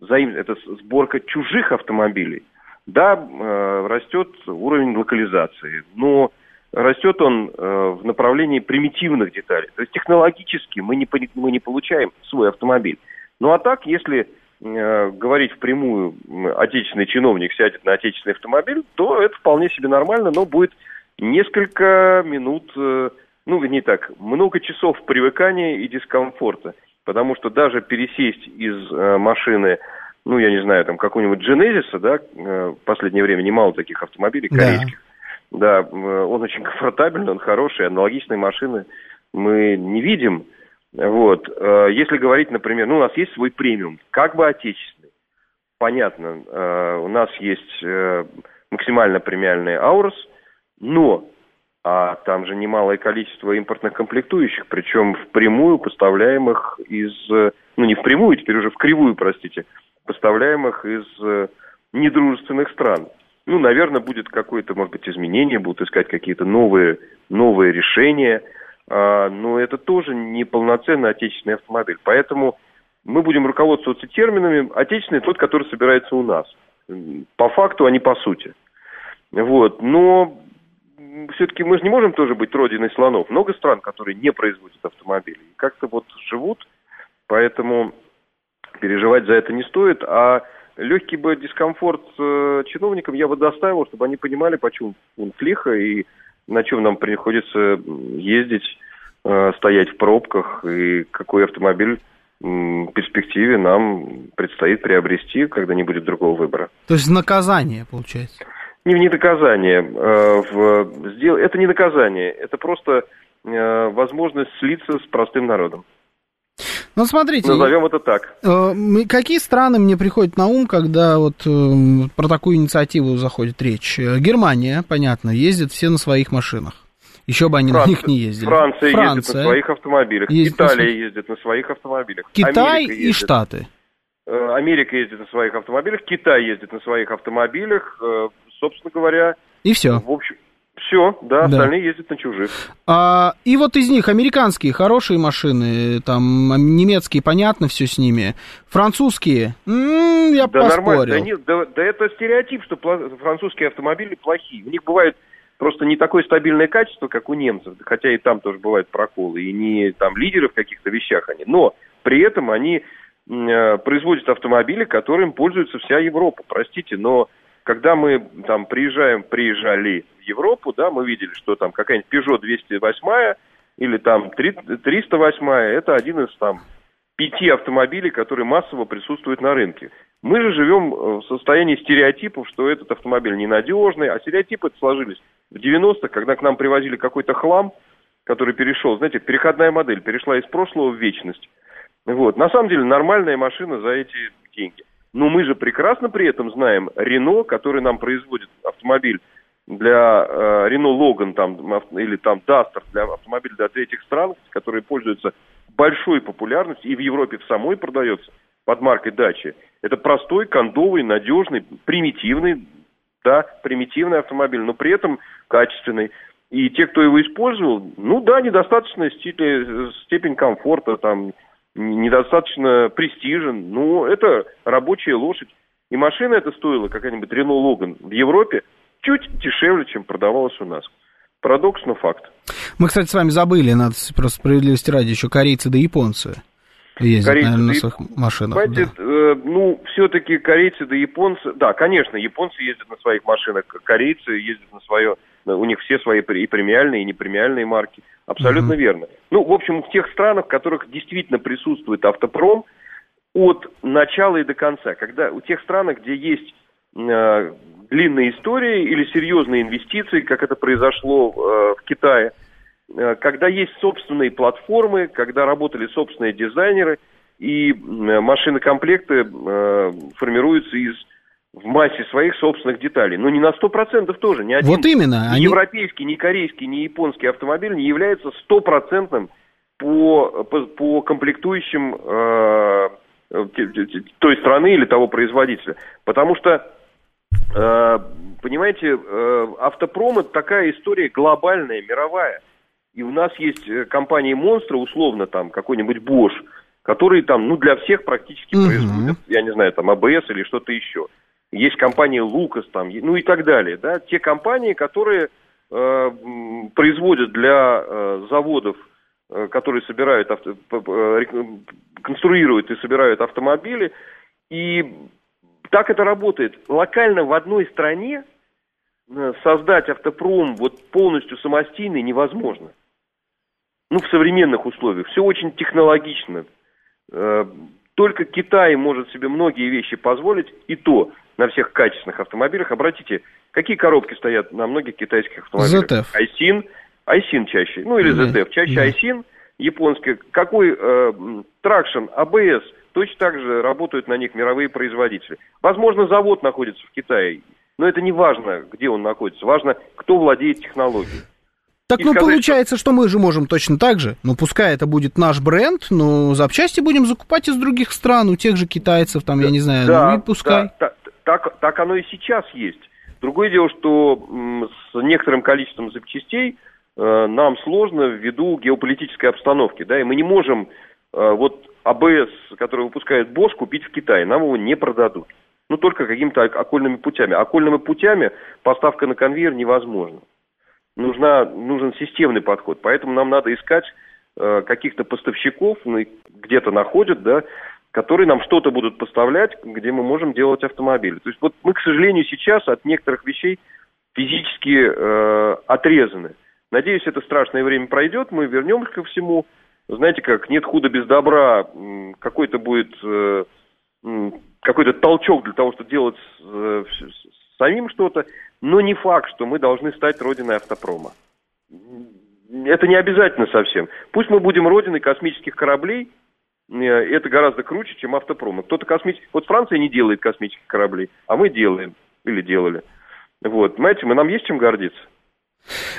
взаим... это сборка чужих автомобилей. Да, э, растет уровень локализации, но растет он э, в направлении примитивных деталей. То есть технологически мы не, мы не получаем свой автомобиль. Ну а так, если Э, говорить впрямую, отечественный чиновник сядет на отечественный автомобиль, то это вполне себе нормально, но будет несколько минут, э, ну, не так, много часов привыкания и дискомфорта. Потому что даже пересесть из э, машины, ну, я не знаю, там, какого-нибудь Genesis, да, в последнее время немало таких автомобилей корейских. Да. да, он очень комфортабельный, он хороший, аналогичные машины мы не видим. Вот. Э, если говорить, например, ну, у нас есть свой премиум, как бы отечественный. Понятно, э, у нас есть э, максимально премиальный Аурус, но а там же немалое количество импортных комплектующих, причем впрямую поставляемых из, ну не впрямую, теперь уже в кривую, простите, поставляемых из недружественных стран. Ну, наверное, будет какое-то, может быть, изменение, будут искать какие-то новые, новые решения – но это тоже не полноценный отечественный автомобиль. Поэтому мы будем руководствоваться терминами отечественный тот, который собирается у нас. По факту, а не по сути. Вот. Но все-таки мы же не можем тоже быть родиной слонов. Много стран, которые не производят автомобили. Как-то вот живут, поэтому переживать за это не стоит. А легкий бы дискомфорт э, чиновникам я бы доставил, чтобы они понимали, почему он лихо и на чем нам приходится ездить, э, стоять в пробках и какой автомобиль в перспективе нам предстоит приобрести, когда не будет другого выбора. То есть наказание, получается? Не, не наказание. Э, в, это не наказание, это просто э, возможность слиться с простым народом. Ну, смотрите. Назовем это так. Э, какие страны мне приходят на ум, когда вот э, про такую инициативу заходит речь? Э, Германия, понятно, ездит все на своих машинах. Еще бы они Франция, на них не ездили. Франция, Франция ездит на своих автомобилях. Ездит Италия на... ездит на своих автомобилях. Китай Америка и ездит. Штаты. Америка ездит на своих автомобилях, Китай ездит на своих автомобилях, собственно говоря. И все. В общем, все, да, да, остальные ездят на чужих. А, и вот из них американские хорошие машины, там немецкие, понятно, все с ними. Французские, м-м, я да поспорил. Нормально. Да, нет, да, да это стереотип, что французские автомобили плохие. У них бывают просто не такое стабильное качество, как у немцев, хотя и там тоже бывают проколы, и не там лидеры в каких-то вещах они, но при этом они э, производят автомобили, которым пользуется вся Европа, простите, но когда мы там приезжаем, приезжали в Европу, да, мы видели, что там какая-нибудь Peugeot 208 или там 308 это один из там пяти автомобилей, которые массово присутствуют на рынке. Мы же живем э, в состоянии стереотипов, что этот автомобиль ненадежный, а стереотипы сложились в 90-х, когда к нам привозили какой-то хлам, который перешел, знаете, переходная модель, перешла из прошлого в вечность. Вот. На самом деле нормальная машина за эти деньги. Но мы же прекрасно при этом знаем Рено, который нам производит автомобиль для э, Рено Логан там, или там Дастер для автомобиля для третьих стран, которые пользуются большой популярностью и в Европе в самой продается под маркой Дачи. Это простой, кондовый, надежный, примитивный, да, примитивный автомобиль, но при этом качественный. И те, кто его использовал, ну да, недостаточная степень комфорта, там, недостаточно престижен, но это рабочая лошадь. И машина эта стоила, какая-нибудь Renault Logan в Европе, чуть дешевле, чем продавалась у нас. Парадокс, но факт. Мы, кстати, с вами забыли, надо просто справедливости ради, еще корейцы да японцы ездят, корейцы, наверное, на своих машинах. Понимаете, да. э, ну, все-таки корейцы да японцы, да, конечно, японцы ездят на своих машинах, корейцы ездят на свое, у них все свои и премиальные, и непремиальные марки. Абсолютно mm-hmm. верно. Ну, в общем, в тех странах, в которых действительно присутствует автопром, от начала и до конца, когда у тех странах, где есть э, длинные истории или серьезные инвестиции, как это произошло э, в Китае, э, когда есть собственные платформы, когда работали собственные дизайнеры, и э, машинокомплекты э, формируются из в массе своих собственных деталей. Но не на 100% тоже. Ни один вот именно. Ни они... европейский, ни корейский, ни японский автомобиль не является стопроцентным по, по, по комплектующим э, той страны или того производителя. Потому что, э, понимаете, э, автопром это такая история глобальная, мировая. И у нас есть э, компании монстры, условно там какой-нибудь Bosch, которые там, ну, для всех практически угу. производят, я не знаю, там, АБС или что-то еще есть компания Лукас там, ну и так далее, да, те компании, которые э, производят для э, заводов, э, которые собирают, авто, э, конструируют и собирают автомобили, и так это работает. Локально в одной стране э, создать автопром вот полностью самостийный невозможно. Ну, в современных условиях. Все очень технологично. Только Китай может себе многие вещи позволить, и то на всех качественных автомобилях. Обратите, какие коробки стоят на многих китайских автомобилях? ZF. Айсин, Айсин чаще, ну или ZF, чаще. Айсин, японский. Какой э, тракшн, АБС, точно так же работают на них мировые производители. Возможно, завод находится в Китае, но это не важно, где он находится, важно, кто владеет технологией. Так, ну, сказать, получается, что... что мы же можем точно так же. Ну, пускай это будет наш бренд, но запчасти будем закупать из других стран, у тех же китайцев, там, да, я не знаю, да, ну и пускай. Да, так, так оно и сейчас есть. Другое дело, что с некоторым количеством запчастей э, нам сложно ввиду геополитической обстановки, да, и мы не можем э, вот АБС, который выпускает Bosch, купить в Китае, нам его не продадут. Ну, только какими-то окольными путями. Окольными путями поставка на конвейер невозможна. Нужна, нужен системный подход, поэтому нам надо искать э, каких-то поставщиков, ну, где-то находят, да, которые нам что-то будут поставлять, где мы можем делать автомобили. То есть вот мы, к сожалению, сейчас от некоторых вещей физически э, отрезаны. Надеюсь, это страшное время пройдет, мы вернемся ко всему. Знаете, как нет худа без добра, какой-то будет э, какой-то толчок для того, чтобы делать э, самим что-то, но не факт, что мы должны стать родиной автопрома. Это не обязательно совсем. Пусть мы будем родиной космических кораблей – Э, это гораздо круче, чем автопром. Кто-то космический... Вот Франция не делает космических кораблей, а мы делаем. Или делали. Вот, понимаете, мы, нам есть чем гордиться.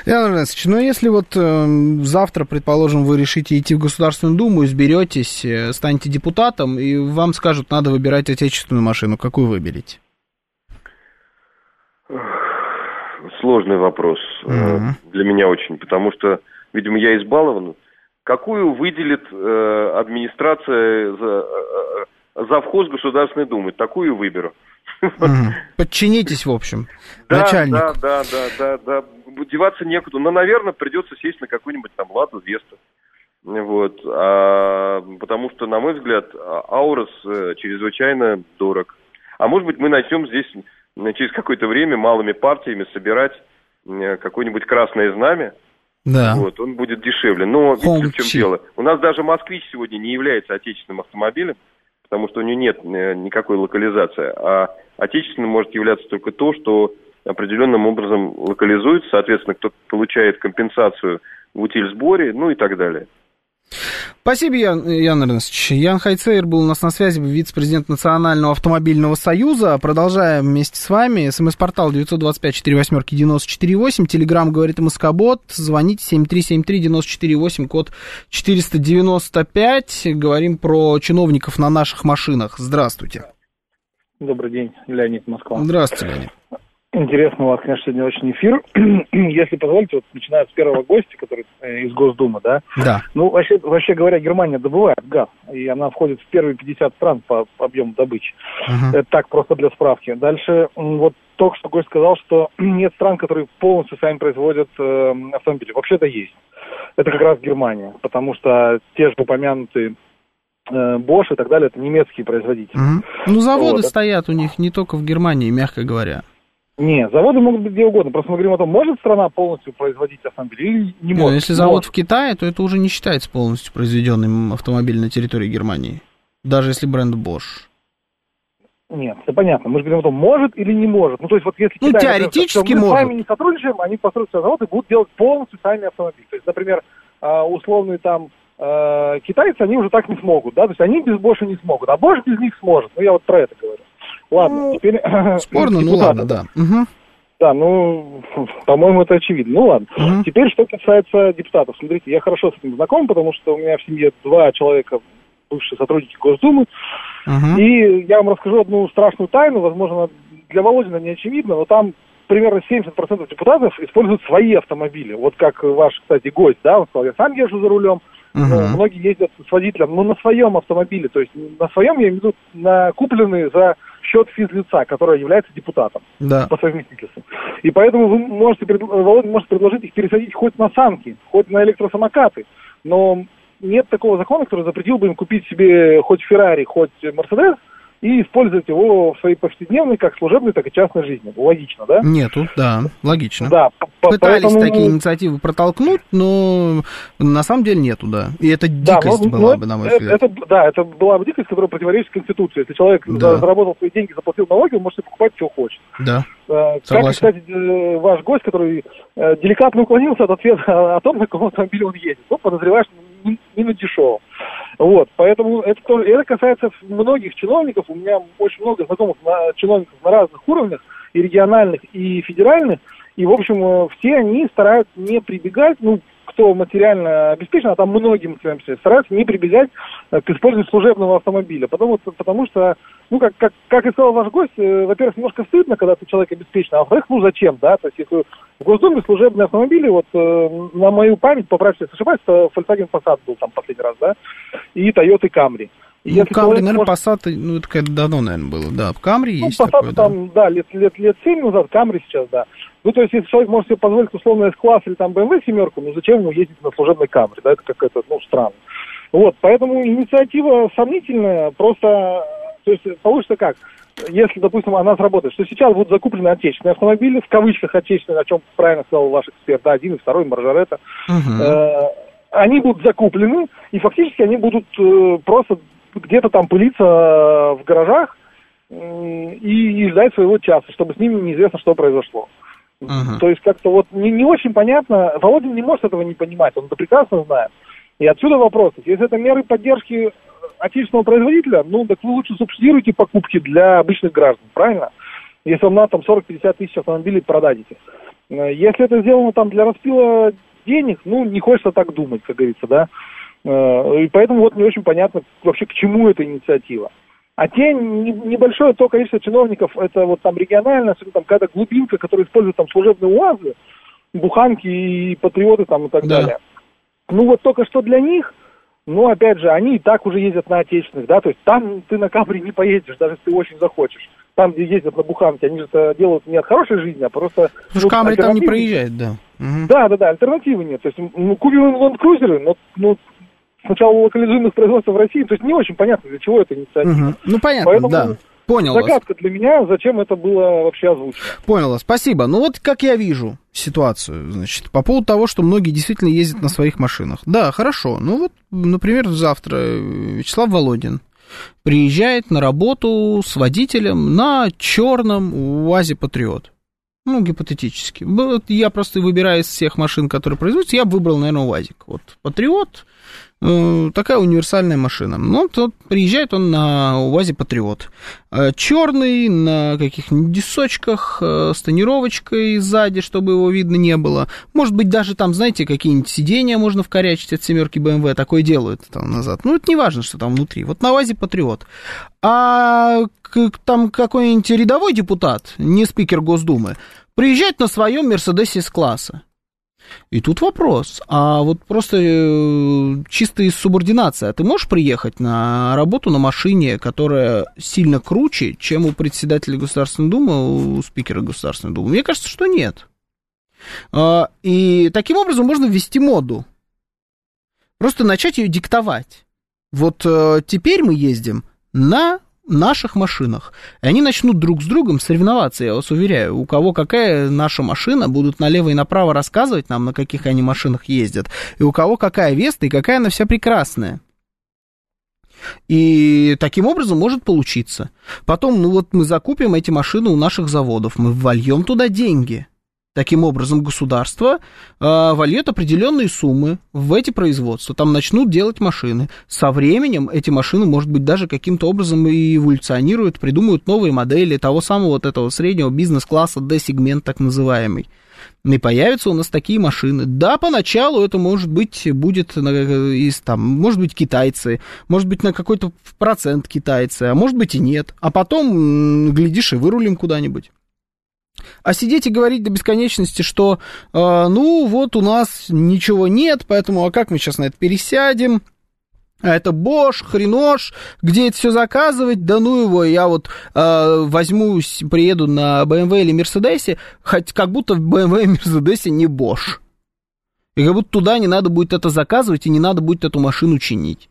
Иван Иванович, ну если вот э, завтра, предположим, вы решите идти в Государственную Думу, изберетесь, э, станете депутатом, и вам скажут, надо выбирать отечественную машину, какую выберете? Сложный вопрос э, для меня очень, потому что, видимо, я избалован какую выделит э, администрация за, э, э завхоз Государственной Думы, такую выберу. Подчинитесь, в общем, да, начальнику. Да, да, да, да, да. деваться некуда. Но, наверное, придется сесть на какую-нибудь там Ладу Весту. Вот. А, потому что, на мой взгляд, Аурос э, чрезвычайно дорог. А может быть, мы начнем здесь через какое-то время малыми партиями собирать э, какое-нибудь красное знамя. Да. Вот, он будет дешевле. Но видите, в чем дело? У нас даже москвич сегодня не является отечественным автомобилем, потому что у него нет э, никакой локализации. А отечественным может являться только то, что определенным образом локализуется, соответственно, кто получает компенсацию в утиль-сборе, ну и так далее. Спасибо, Ян, Ян Эрнестович. Ян Хайцейр был у нас на связи, вице-президент Национального автомобильного союза. Продолжаем вместе с вами. СМС-портал 925-48-94-8. Телеграмм говорит МСК-бот. Звоните 7373-94-8, код 495. Говорим про чиновников на наших машинах. Здравствуйте. Добрый день, Леонид Москва. Здравствуйте, Леонид. Интересно у вас, конечно, сегодня очень эфир. Если позволите, вот начиная с первого гостя, который э, из Госдумы, да? Да. Ну, вообще, вообще говоря, Германия добывает газ, и она входит в первые 50 стран по, по объему добычи. Uh-huh. Это так, просто для справки. Дальше, вот только что гость сказал, что нет стран, которые полностью сами производят э, автомобили. Вообще-то есть. Это как раз Германия, потому что те же упомянутые э, Bosch и так далее, это немецкие производители. Угу. Ну, заводы вот. стоят у них не только в Германии, мягко говоря. Не, заводы могут быть где угодно. Просто мы говорим о том, может страна полностью производить автомобиль или не может. Ну, если завод может. в Китае, то это уже не считается полностью произведенным автомобиль на территории Германии. Даже если бренд Bosch. Нет, это понятно. Мы же говорим о том, может или не может. Ну, то есть, вот если ну, Китай, теоретически например, мы может. с вами не сотрудничаем, они построят свой завод и будут делать полностью сами автомобиль. То есть, например, а, условные там а, китайцы, они уже так не смогут, да, то есть они без Bosch не смогут, а Bosch без них сможет. Ну, я вот про это говорю. Ладно, ну, теперь... Спорно, ну ладно, да. Угу. Да, ну, по-моему, это очевидно. Ну ладно. Угу. Теперь, что касается депутатов. Смотрите, я хорошо с этим знаком, потому что у меня в семье два человека, бывшие сотрудники Госдумы. Угу. И я вам расскажу одну страшную тайну, возможно, для Володина не очевидно, но там примерно 70% депутатов используют свои автомобили. Вот как ваш, кстати, гость, да, он сказал, я сам езжу за рулем, Uh-huh. Но многие ездят с водителем, но на своем автомобиле, то есть на своем, я имею в виду, на купленные за счет физлица, которое является депутатом да. по совместительству. И поэтому вы можете, Володя может предложить их пересадить хоть на санки, хоть на электросамокаты, но нет такого закона, который запретил бы им купить себе хоть Феррари, хоть Мерседес, и использовать его в своей повседневной, как служебной, так и частной жизни. Логично, да? Нету, да, логично. Да. Пытались поэтому... такие инициативы протолкнуть, но на самом деле нету, да. И это дикость да, но, была но бы, на мой взгляд. Это, да, это была бы дикость, которая противоречит Конституции. Если человек да. заработал свои деньги, заплатил налоги, он может покупать, что хочет. Да. Э, как, кстати, э, ваш гость, который э, деликатно уклонился от ответа о том, на каком автомобиле он едет. Ну, подозреваешь, не, на дешевом. Вот, поэтому это, тоже, это касается многих чиновников. У меня очень много знакомых на, чиновников на разных уровнях, и региональных, и федеральных. И, в общем, э, все они стараются не прибегать, ну, кто материально обеспечен, а там многие обеспечены, стараются не прибегать э, к использованию служебного автомобиля. Потому, потому что, ну, как, как, как и сказал ваш гость, э, во-первых, немножко стыдно, когда ты человек обеспечен, а во-вторых, ну, зачем, да? То есть, если в Госдуме служебные автомобили, вот э, на мою память, поправьте, если ошибаюсь, Volkswagen Passat был там последний раз, да, и Toyota Camry. Ну, Камри, наверное, может... Passat, ну, это как давно, наверное, было, да. В Камри ну, есть Passat такое, там, да, лет, лет, лет 7 назад, Камри сейчас, да. Ну, то есть, если человек может себе позволить условно S-класс или там BMW семерку, ну, зачем ему ездить на служебной Камри, да, это какая-то, ну, странно. Вот, поэтому инициатива сомнительная, просто, то есть, получится как? Если, допустим, она сработает, что сейчас будут закуплены отечественные автомобили, в кавычках отечественные, о чем правильно сказал ваш эксперт, да, один и второй, Маржарета, uh-huh. э, они будут закуплены, и фактически они будут э, просто где-то там пылиться в гаражах э, и, и ждать своего часа, чтобы с ними неизвестно, что произошло. Uh-huh. То есть как-то вот не, не очень понятно, Володин не может этого не понимать, он это прекрасно знает. И отсюда вопрос, если это меры поддержки отечественного производителя, ну, так вы лучше субсидируйте покупки для обычных граждан, правильно? Если вам надо там 40-50 тысяч автомобилей продадите. Э, если это сделано там для распила денег, ну, не хочется так думать, как говорится, да. Э, и поэтому вот не очень понятно вообще, к чему эта инициатива. А те небольшое то количество чиновников, это вот там регионально, там какая-то глубинка, которая использует там служебные УАЗы, буханки и патриоты там и так да. далее. Ну вот только что для них, ну опять же, они и так уже ездят на отечественных, да, то есть там ты на Камри не поедешь, даже если ты очень захочешь. там, где ездят на буханке, они же это делают не от хорошей жизни, а просто... Потому ну, Камри там не проезжает, да. Угу. Да, да, да, альтернативы нет. То есть, ну, купим ленд-крузеры, но ну, сначала локализуемых производства в России, то есть не очень понятно, для чего это инициатива. Угу. Ну, понятно, Поэтому, да. Понял Загадка вас. для меня, зачем это было вообще озвучено. Понял спасибо. Ну вот как я вижу ситуацию, значит, по поводу того, что многие действительно ездят на своих машинах. Да, хорошо. Ну вот, например, завтра Вячеслав Володин приезжает на работу с водителем на черном УАЗе Патриот. Ну, гипотетически. Я просто выбираю из всех машин, которые производятся, я бы выбрал, наверное, УАЗик. Вот Патриот, Э, такая универсальная машина. Ну, тут приезжает он на УАЗе Патриот. Э, Черный, на каких-нибудь дисочках, э, с тонировочкой сзади, чтобы его видно не было. Может быть, даже там, знаете, какие-нибудь сиденья можно вкорячить от семерки BMW, такое делают там назад. Ну, это не важно, что там внутри. Вот на УАЗе Патриот. А там какой-нибудь рядовой депутат, не спикер Госдумы, приезжает на своем Мерседесе с класса. И тут вопрос, а вот просто э, чисто из субординации, а ты можешь приехать на работу на машине, которая сильно круче, чем у председателя Государственной Думы, у спикера Государственной Думы? Мне кажется, что нет. А, и таким образом можно ввести моду. Просто начать ее диктовать. Вот э, теперь мы ездим на наших машинах. И они начнут друг с другом соревноваться, я вас уверяю. У кого какая наша машина, будут налево и направо рассказывать нам, на каких они машинах ездят. И у кого какая Веста, и какая она вся прекрасная. И таким образом может получиться. Потом, ну вот мы закупим эти машины у наших заводов, мы вольем туда деньги – Таким образом, государство э, вольет определенные суммы в эти производства, там начнут делать машины. Со временем эти машины, может быть, даже каким-то образом и эволюционируют, придумают новые модели того самого вот этого среднего бизнес-класса D-сегмент так называемый. И появятся у нас такие машины. Да, поначалу это, может быть, будет из, там, может быть, китайцы, может быть, на какой-то процент китайцы, а может быть и нет. А потом, глядишь, и вырулим куда-нибудь. А сидеть и говорить до бесконечности, что, э, ну, вот у нас ничего нет, поэтому, а как мы сейчас на это пересядем? А это Bosch, хренош, где это все заказывать, да ну его, я вот э, возьму, приеду на BMW или Mercedes, хоть как будто в BMW и Mercedes не Bosch. И как будто туда не надо будет это заказывать, и не надо будет эту машину чинить.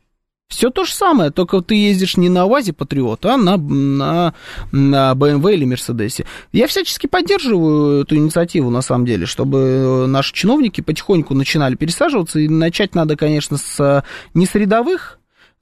Все то же самое, только ты ездишь не на УАЗе Патриот, а на, на, на BMW или Мерседесе. Я всячески поддерживаю эту инициативу, на самом деле, чтобы наши чиновники потихоньку начинали пересаживаться. И начать надо, конечно, с не с рядовых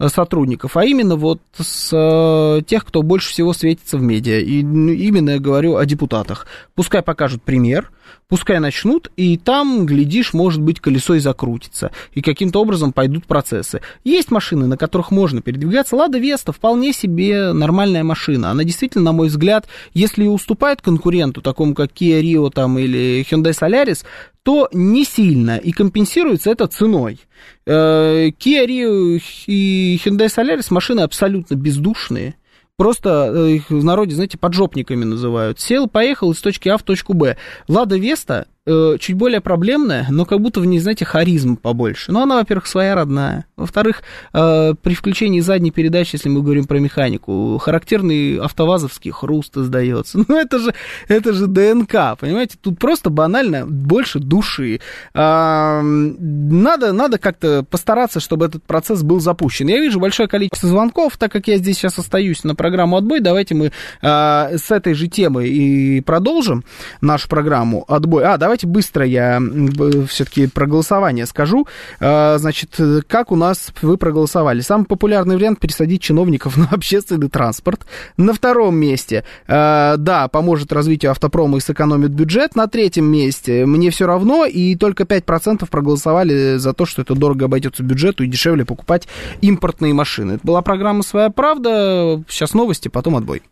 сотрудников, а именно вот с э, тех, кто больше всего светится в медиа. И именно я говорю о депутатах. Пускай покажут пример, пускай начнут, и там, глядишь, может быть, колесо и закрутится, и каким-то образом пойдут процессы. Есть машины, на которых можно передвигаться. Лада Веста вполне себе нормальная машина. Она действительно, на мой взгляд, если уступает конкуренту, такому как Kia Rio там, или Hyundai Solaris, то не сильно, и компенсируется это ценой. Э, Kia Rio и Hyundai Solaris машины абсолютно бездушные, просто э, их в народе, знаете, поджопниками называют. Сел, поехал из точки А в точку Б. Лада Веста э, чуть более проблемная, но как будто в ней, знаете, харизм побольше. Ну, она, во-первых, своя родная. Во-вторых, э, при включении задней передачи, если мы говорим про механику, характерный автовазовский хруст издается. Ну, это же, это же ДНК, понимаете? Тут просто банально больше души. А, надо, надо как-то постараться, чтобы этот процесс был запущен. Я вижу большое количество звонков, так как я здесь сейчас остаюсь на программу «Отбой», давайте мы а, с этой же темы и продолжим нашу программу «Отбой». А, давайте быстро я все-таки про голосование скажу. А, значит, как у нас вы проголосовали? Самый популярный вариант пересадить чиновников на общественный транспорт. На втором месте, а, да, поможет развитию автопрома и сэкономит бюджет. На третьем месте мне все равно, и только 5% проголосовали за то, что это дорого обойдется бюджету и дешевле покупать импортные машины. Это была программа «Своя правда». Сейчас новости, потом отбой.